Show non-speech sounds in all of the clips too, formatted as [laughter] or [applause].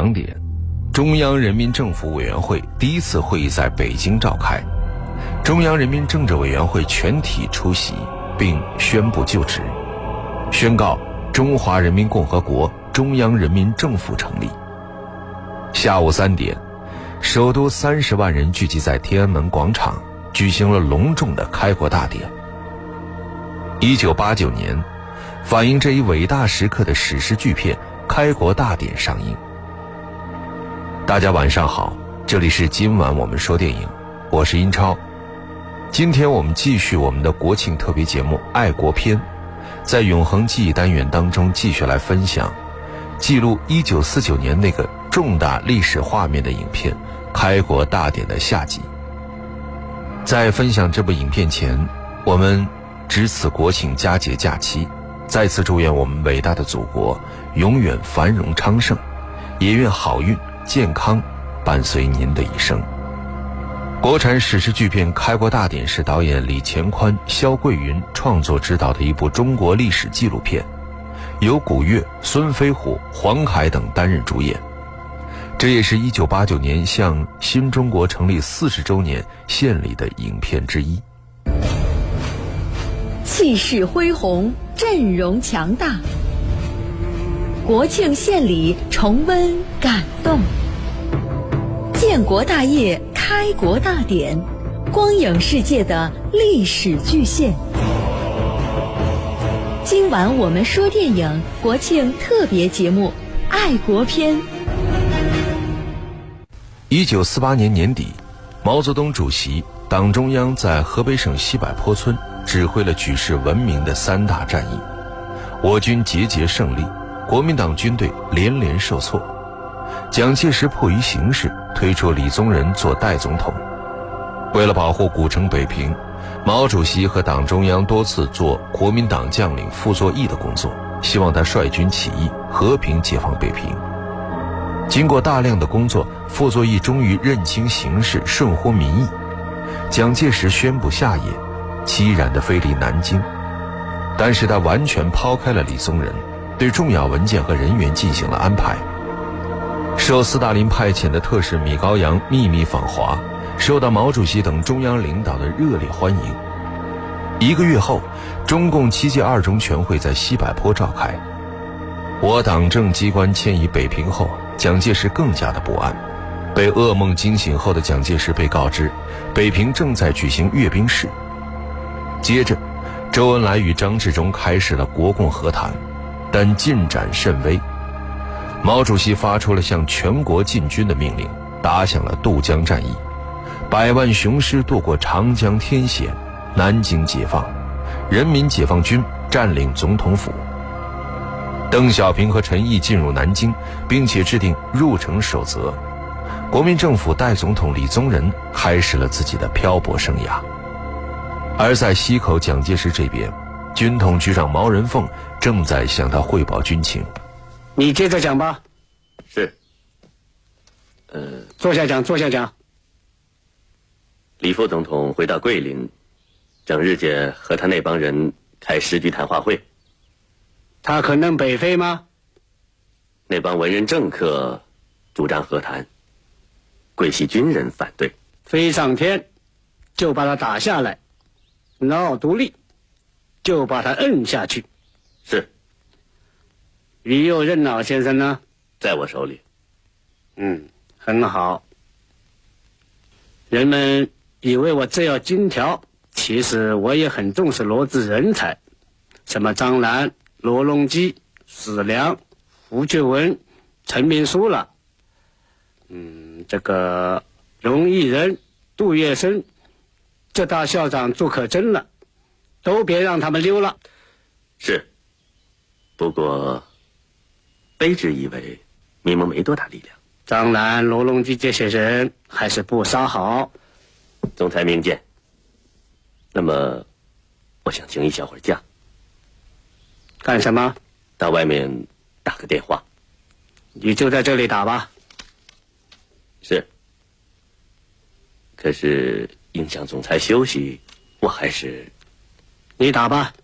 两点，中央人民政府委员会第一次会议在北京召开，中央人民政治委员会全体出席，并宣布就职，宣告中华人民共和国中央人民政府成立。下午三点，首都三十万人聚集在天安门广场，举行了隆重的开国大典。一九八九年，反映这一伟大时刻的史诗巨片《开国大典》上映。大家晚上好，这里是今晚我们说电影，我是英超。今天我们继续我们的国庆特别节目《爱国篇》，在永恒记忆单元当中继续来分享，记录一九四九年那个重大历史画面的影片《开国大典》的下集。在分享这部影片前，我们。值此国庆佳节假期，再次祝愿我们伟大的祖国永远繁荣昌盛，也愿好运健康伴随您的一生。国产史诗巨片《开国大典》是导演李乾宽、肖桂云创作指导的一部中国历史纪录片，由古月、孙飞虎、黄凯等担任主演。这也是一九八九年向新中国成立四十周年献礼的影片之一。气势恢宏，阵容强大。国庆献礼，重温感动。建国大业，开国大典，光影世界的历史巨献。今晚我们说电影国庆特别节目《爱国篇》。一九四八年年底，毛泽东主席、党中央在河北省西柏坡村。指挥了举世闻名的三大战役，我军节节胜利，国民党军队连连受挫。蒋介石迫于形势，推出李宗仁做代总统。为了保护古城北平，毛主席和党中央多次做国民党将领傅作义的工作，希望他率军起义，和平解放北平。经过大量的工作，傅作义终于认清形势，顺乎民意。蒋介石宣布下野。凄然地飞离南京，但是他完全抛开了李宗仁，对重要文件和人员进行了安排。受斯大林派遣的特使米高扬秘密访华，受到毛主席等中央领导的热烈欢迎。一个月后，中共七届二中全会在西柏坡召开。我党政机关迁移北平后，蒋介石更加的不安。被噩梦惊醒后的蒋介石被告知，北平正在举行阅兵式。接着，周恩来与张治中开始了国共和谈，但进展甚微。毛主席发出了向全国进军的命令，打响了渡江战役，百万雄师渡过长江天险，南京解放，人民解放军占领总统府。邓小平和陈毅进入南京，并且制定入城守则。国民政府代总统李宗仁开始了自己的漂泊生涯。而在西口蒋介石这边，军统局长毛人凤正在向他汇报军情。你接着讲吧。是。呃，坐下讲，坐下讲。李副总统回到桂林，整日间和他那帮人开时局谈话会。他可能北非吗？那帮文人政客主张和谈，桂系军人反对。飞上天，就把他打下来。闹独立，就把他摁下去。是。李右任老先生呢？在我手里。嗯，很好。人们以为我只要金条，其实我也很重视罗织人才，什么张兰、罗隆基、史良、胡觉文、陈明书了。嗯，这个荣毅仁、杜月笙。浙大校长朱可桢了，都别让他们溜了。是。不过，卑职以为，你们没多大力量。张澜、罗隆基这些人还是不杀好。总裁明鉴。那么，我想请一小会儿假。干什么？到外面打个电话。你就在这里打吧。是。可是。影响总裁休息，我还是你打吧，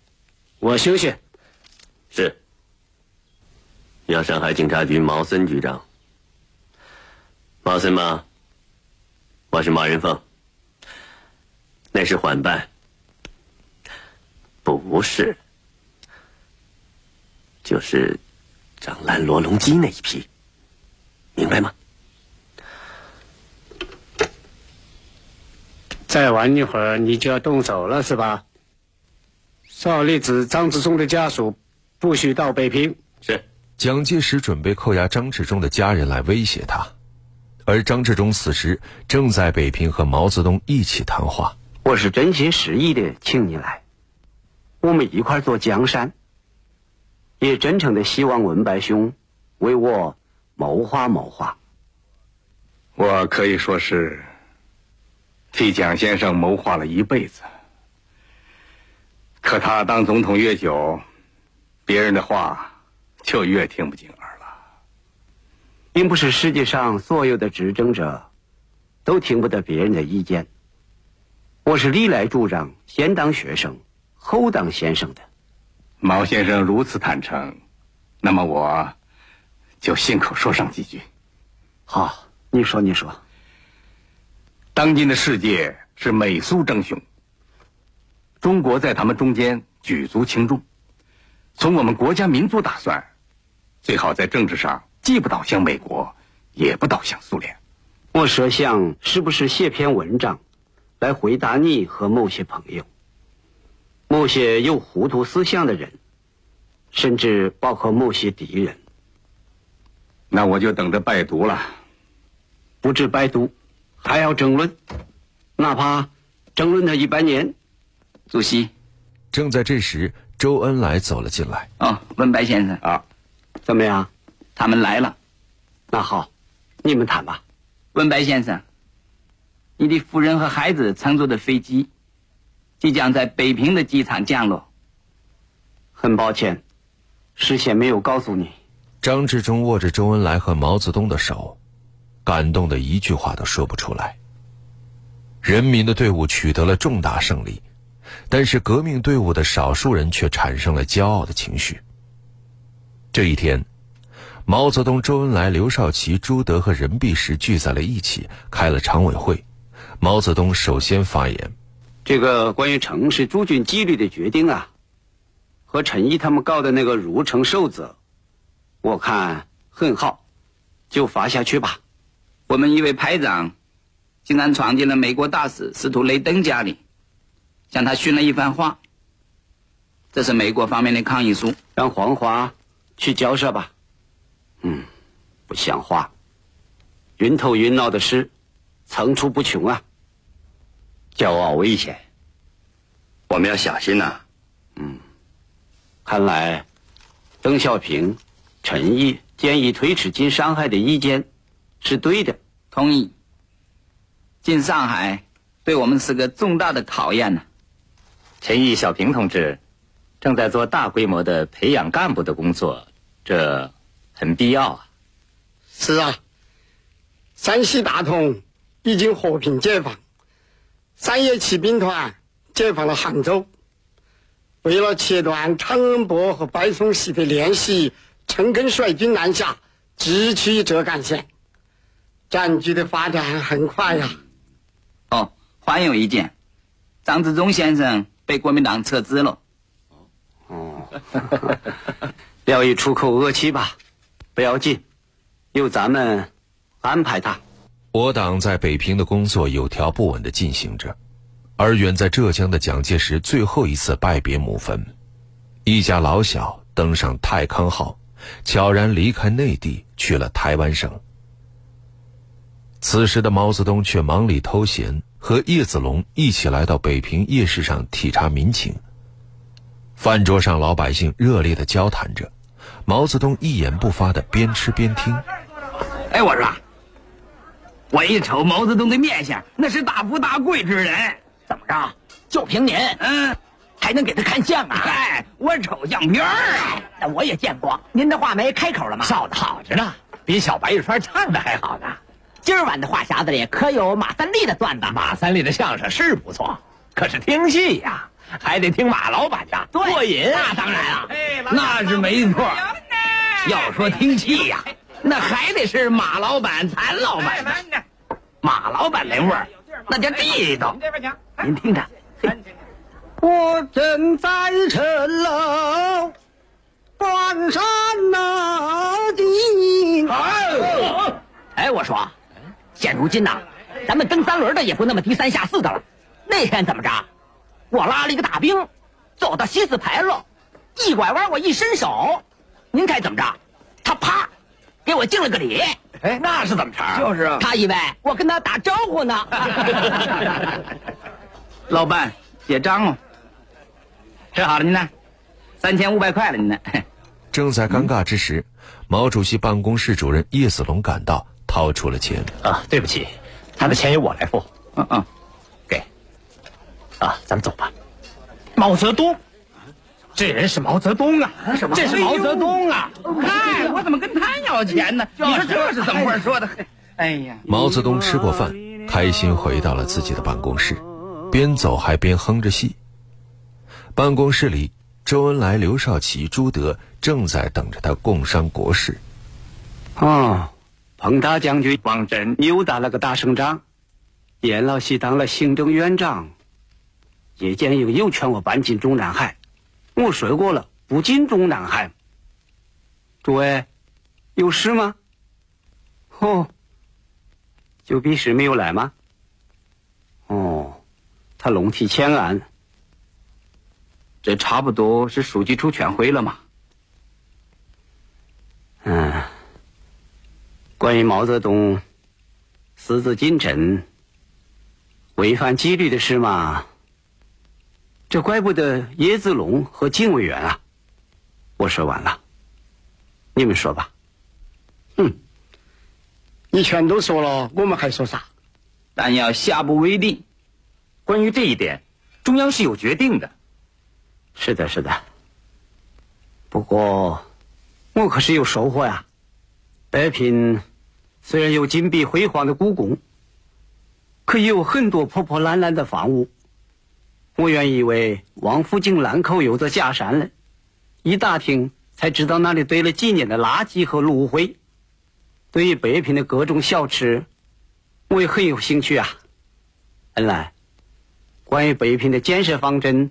我休息。是。要上海警察局毛森局长，毛森吗？我是马云凤。那是缓办，不是，就是张兰、罗隆基那一批，明白吗？再玩一会儿，你就要动手了，是吧？邵力子、张志忠的家属不许到北平。是。蒋介石准备扣押张治中的家人来威胁他，而张治中此时正在北平和毛泽东一起谈话。我是真心实意的请你来，我们一块做江山，也真诚的希望文白兄为我谋划谋划。我可以说是替蒋先生谋划了一辈子，可他当总统越久，别人的话就越听不进耳了。并不是世界上所有的执政者都听不得别人的意见。我是历来主张先当学生，后当先生的。毛先生如此坦诚，那么我就信口说上几句。好，你说，你说。当今的世界是美苏争雄，中国在他们中间举足轻重。从我们国家民族打算，最好在政治上既不倒向美国，也不倒向苏联。我设想，是不是写篇文章？来回答你和某些朋友，某些有糊涂思想的人，甚至包括某些敌人。那我就等着拜读了。不止拜读，还要争论，哪怕争论他一百年。主席，正在这时，周恩来走了进来。哦，文白先生啊，怎么样？他们来了。那好，你们谈吧。文白先生。你的夫人和孩子乘坐的飞机即将在北平的机场降落。很抱歉，事先没有告诉你。张治中握着周恩来和毛泽东的手，感动的一句话都说不出来。人民的队伍取得了重大胜利，但是革命队伍的少数人却产生了骄傲的情绪。这一天，毛泽东、周恩来、刘少奇、朱德和任弼时聚在了一起，开了常委会。毛泽东首先发言：“这个关于城市驻军纪律的决定啊，和陈毅他们告的那个如城受责，我看很好，就发下去吧。我们一位排长竟然闯进了美国大使司徒雷登家里，向他训了一番话。这是美国方面的抗议书，让黄华去交涉吧。嗯，不像话，云头云脑的事。”层出不穷啊！骄傲危险，我们要小心呐。嗯，看来邓小平、陈毅建议推迟进上海的意见是对的。同意。进上海对我们是个重大的考验呢。陈毅、小平同志正在做大规模的培养干部的工作，这很必要啊。是啊，山西大同。已经和平解放，三野骑兵团解放了杭州。为了切断常恩伯和白崇禧的联系，陈赓率军南下，直取浙赣县。战局的发展很快呀。哦，还有一件，张自忠先生被国民党撤资了。哦，[laughs] 廖一出口恶气吧，不要紧，由咱们安排他。我党在北平的工作有条不紊地进行着，而远在浙江的蒋介石最后一次拜别母坟，一家老小登上太康号，悄然离开内地去了台湾省。此时的毛泽东却忙里偷闲，和叶子龙一起来到北平夜市上体察民情。饭桌上，老百姓热烈地交谈着，毛泽东一言不发地边吃边听。哎，我说。我一瞅毛泽东的面相，那是大富大贵之人，怎么着？就凭您，嗯，还能给他看相啊？哎，我瞅相片儿，那我也见过。您的话梅开口了吗？烧的好着呢，比小白玉川唱的还好呢。今儿晚的话匣子里可有马三立的段子？马三立的相声是不错，可是听戏呀，还得听马老板的，过瘾。那当然啊，那是没错。要说听戏呀。那还得是马老板、谭老板。马老板那味儿，那叫地道。您听着，我正在城楼关山那地。哎，我说，现如今呐，咱们蹬三轮的也不那么低三下四的了。那天怎么着，我拉了一个大兵，走到西四牌楼，一拐弯，我一伸手，您猜怎么着？他啪，给我敬了个礼。哎，那是怎么茬？就是啊，他以为我跟他打招呼呢。[laughs] [laughs] 老板，结账哦。吃好了，您呢？三千五百块了，您呢？[laughs] 正在尴尬之时，毛主席办公室主任叶子龙赶到，掏出了钱。啊，对不起，他的钱由我来付。嗯嗯，给。啊，咱们走吧。毛泽东，这人是毛泽东啊！这是毛泽东啊！嗨，我怎么跟他要钱呢？你说这是怎么话说的？哎呀，毛泽东吃过饭，开心回到了自己的办公室，边走还边哼着戏。办公室里，周恩来、刘少奇、朱德正在等着他共商国事。哦，彭大将军王震又打了个大胜仗，阎老西当了行政院长，叶剑英又劝我搬进中南海，我说过了，不进中南海。诸位，有事吗？哦，就必是没有来吗？哦，他龙体欠安。这差不多是书记处全会了嘛？嗯，关于毛泽东私自进城、违反纪律的事嘛，这怪不得叶子龙和靳委员啊。我说完了，你们说吧。哼，你全都说了，我们还说啥？但要下不为例。关于这一点，中央是有决定的。是的，是的。不过，我可是有收获呀。北平虽然有金碧辉煌的故宫，可也有很多破破烂烂的房屋。我原以为王府井烂口有座假山呢，一打听才知道那里堆了几年的垃圾和炉灰。对于北平的各种小吃，我也很有兴趣啊。恩来，关于北平的建设方针。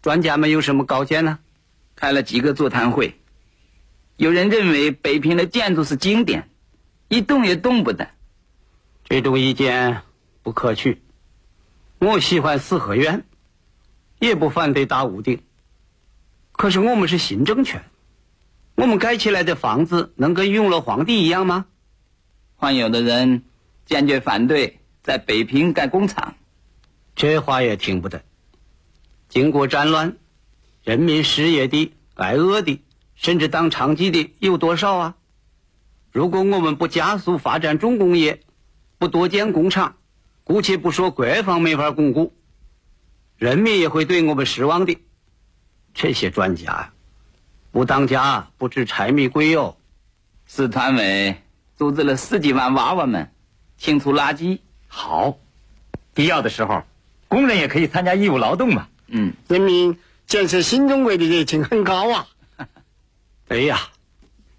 专家们有什么高见呢？开了几个座谈会，有人认为北平的建筑是经典，一动也动不得。这种意见不可取。我喜欢四合院，也不反对大屋顶。可是我们是新政权，我们盖起来的房子能跟永乐皇帝一样吗？还有的人坚决反对在北平盖工厂，这话也听不得。经过战乱，人民失业的、挨饿的，甚至当娼妓的有多少啊？如果我们不加速发展重工业，不多建工厂，姑且不说国防没法巩固，人民也会对我们失望的。这些专家呀，不当家不知柴米贵哟。市团委组织了十几万娃娃们清除垃圾，好，必要的时候，工人也可以参加义务劳动嘛。嗯，人民建设新中国的热情很高啊！[laughs] 哎呀，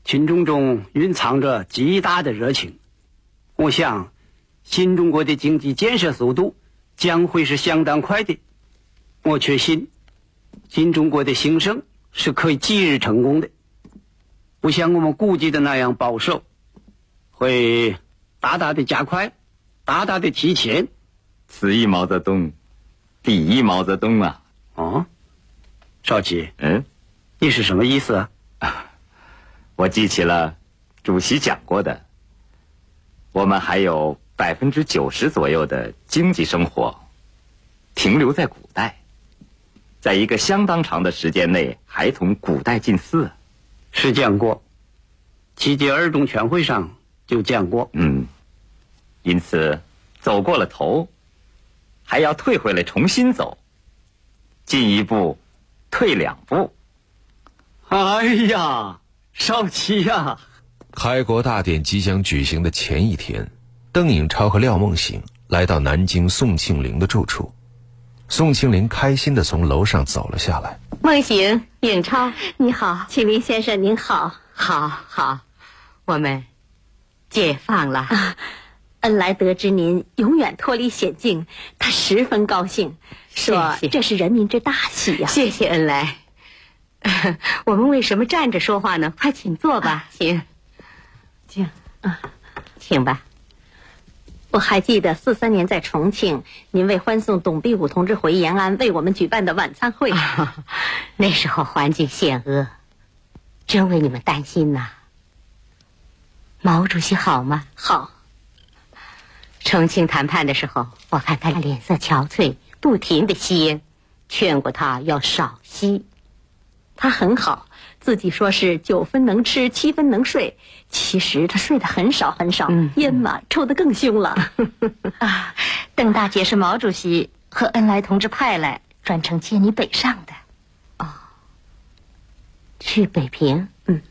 群众中蕴藏着极大的热情。我想，新中国的经济建设速度将会是相当快的。我确信，新中国的兴盛是可以即日成功的，不像我们估计的那样保守，会大大的加快，大大的提前。此一毛泽东，第一毛泽东啊！哦，少奇，嗯，你是什么意思啊？[laughs] 我记起了主席讲过的，我们还有百分之九十左右的经济生活停留在古代，在一个相当长的时间内还从古代近似。是讲过，七届二中全会上就讲过。嗯，因此走过了头，还要退回来重新走。进一步，退两步。哎呀，少奇呀！开国大典即将举行的前一天，邓颖超和廖梦醒来到南京宋庆龄的住处。宋庆龄开心的从楼上走了下来。梦醒、颖超，你好，启明先生您好，好好，我们解放了。啊恩来得知您永远脱离险境，他十分高兴，说这是人民之大喜呀。谢谢恩来。[laughs] 我们为什么站着说话呢？快请坐吧，请，请，啊，请吧。我还记得四三年在重庆，您为欢送董必武同志回延安，为我们举办的晚餐会。[laughs] 那时候环境险恶，真为你们担心呐。毛主席好吗？好。重庆谈判的时候，我看他脸色憔悴，不停的吸烟，劝过他要少吸。他很好，自己说是九分能吃，七分能睡。其实他睡得很少很少，烟嘛抽得更凶了。[laughs] 啊，邓大姐是毛主席和恩来同志派来专程接你北上的。哦，去北平？嗯，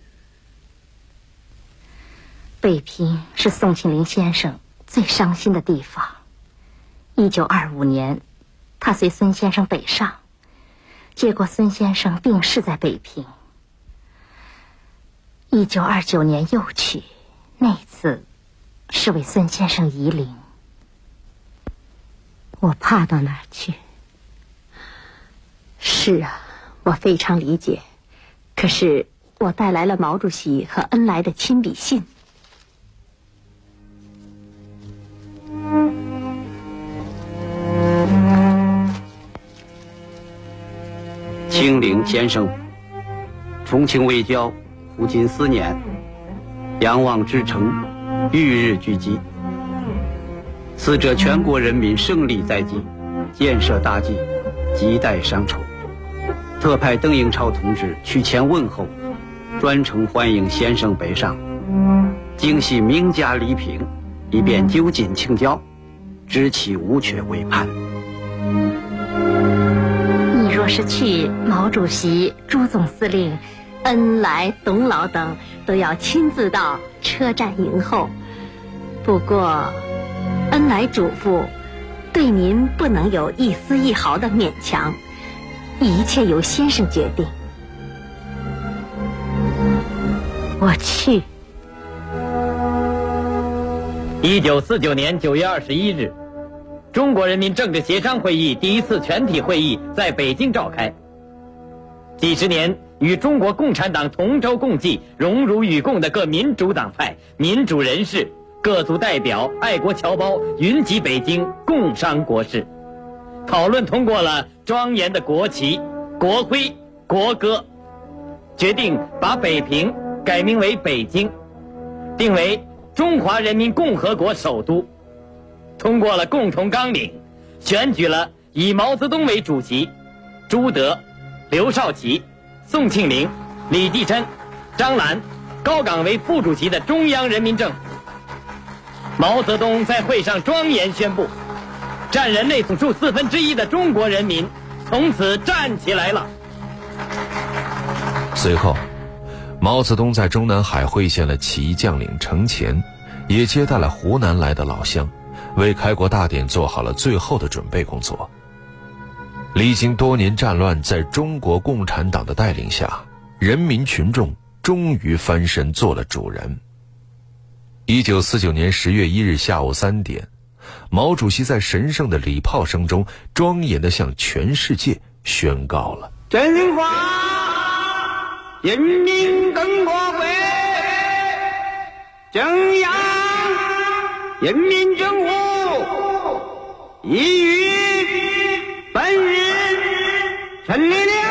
北平是宋庆龄先生最伤心的地方。一九二五年，他随孙先生北上。结果孙先生病逝在北平。一九二九年又去，那次是为孙先生移灵。我怕到哪儿去？是啊，我非常理解。可是我带来了毛主席和恩来的亲笔信。清陵先生，重庆未交，如今思念，仰望之城，愈日俱积。此者全国人民胜利在即，建设大计，亟待商筹。特派邓颖超同志去前问候，专程欢迎先生北上，惊系名家礼品，以便就近请教，知其无缺未判。若是去，毛主席、朱总司令、恩来、董老等都要亲自到车站迎候。不过，恩来嘱咐，对您不能有一丝一毫的勉强，一切由先生决定。我去。一九四九年九月二十一日。中国人民政治协商会议第一次全体会议在北京召开。几十年与中国共产党同舟共济、荣辱与共的各民主党派、民主人士、各族代表、爱国侨胞云集北京，共商国事，讨论通过了庄严的国旗、国徽、国歌，决定把北平改名为北京，定为中华人民共和国首都。通过了共同纲领，选举了以毛泽东为主席，朱德、刘少奇、宋庆龄、李济深、张澜、高岗为副主席的中央人民政府。毛泽东在会上庄严宣布：占人类总数四分之一的中国人民从此站起来了。随后，毛泽东在中南海会见了起义将领程潜，也接待了湖南来的老乡。为开国大典做好了最后的准备工作。历经多年战乱，在中国共产党的带领下，人民群众终于翻身做了主人。一九四九年十月一日下午三点，毛主席在神圣的礼炮声中，庄严地向全世界宣告了：中华人民共和国中央人民政府。已于成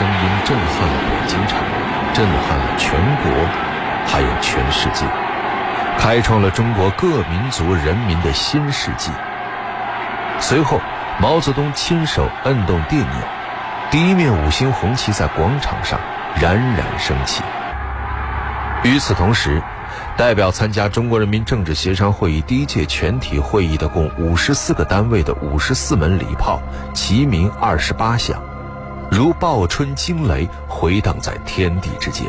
声音震撼了北京城，震撼了全国，还有全世界，开创了中国各民族人民的新世纪。随后，毛泽东亲手摁动电钮，第一面五星红旗在广场上冉冉升起。与此同时，代表参加中国人民政治协商会议第一届全体会议的共五十四个单位的五十四门礼炮齐鸣二十八响，如报春惊雷回荡在天地之间。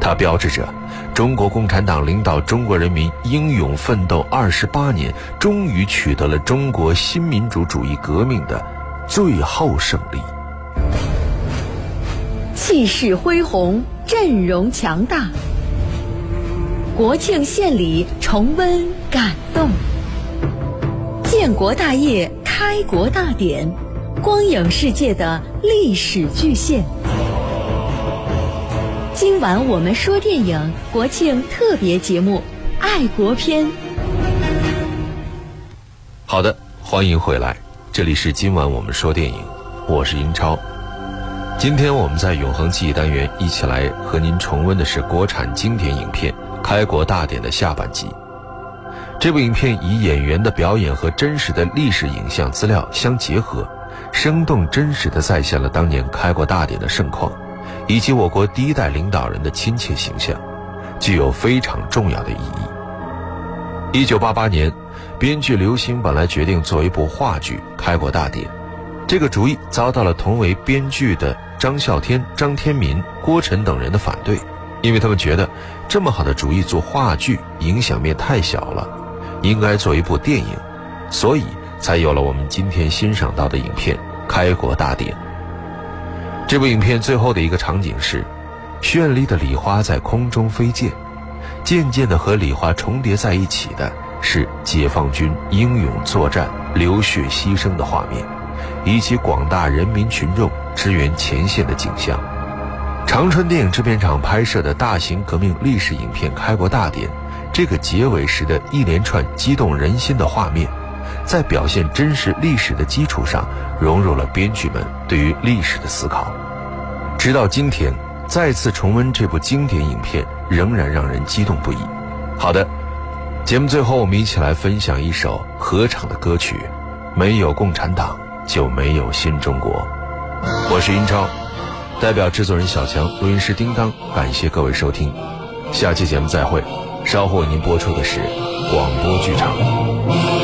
它标志着中国共产党领导中国人民英勇奋斗二十八年，终于取得了中国新民主主义革命的最后胜利。气势恢宏，阵容强大。国庆献礼，重温感动；建国大业，开国大典，光影世界的历史巨献。今晚我们说电影国庆特别节目《爱国篇》。好的，欢迎回来，这里是今晚我们说电影，我是英超。今天我们在永恒记忆单元一起来和您重温的是国产经典影片。《开国大典》的下半集，这部影片以演员的表演和真实的历史影像资料相结合，生动真实地再现了当年开国大典的盛况，以及我国第一代领导人的亲切形象，具有非常重要的意义。一九八八年，编剧刘星本来决定做一部话剧《开国大典》，这个主意遭到了同为编剧的张啸天、张天民、郭晨等人的反对。因为他们觉得这么好的主意做话剧影响面太小了，应该做一部电影，所以才有了我们今天欣赏到的影片《开国大典》。这部影片最后的一个场景是，绚丽的礼花在空中飞溅，渐渐的和礼花重叠在一起的是解放军英勇作战、流血牺牲的画面，以及广大人民群众支援前线的景象。长春电影制片厂拍摄的大型革命历史影片《开国大典》，这个结尾时的一连串激动人心的画面，在表现真实历史的基础上，融入了编剧们对于历史的思考。直到今天，再次重温这部经典影片，仍然让人激动不已。好的，节目最后我们一起来分享一首合唱的歌曲，《没有共产党就没有新中国》。我是英超。代表制作人小强，录音师叮当，感谢各位收听，下期节目再会。稍后为您播出的是广播剧场。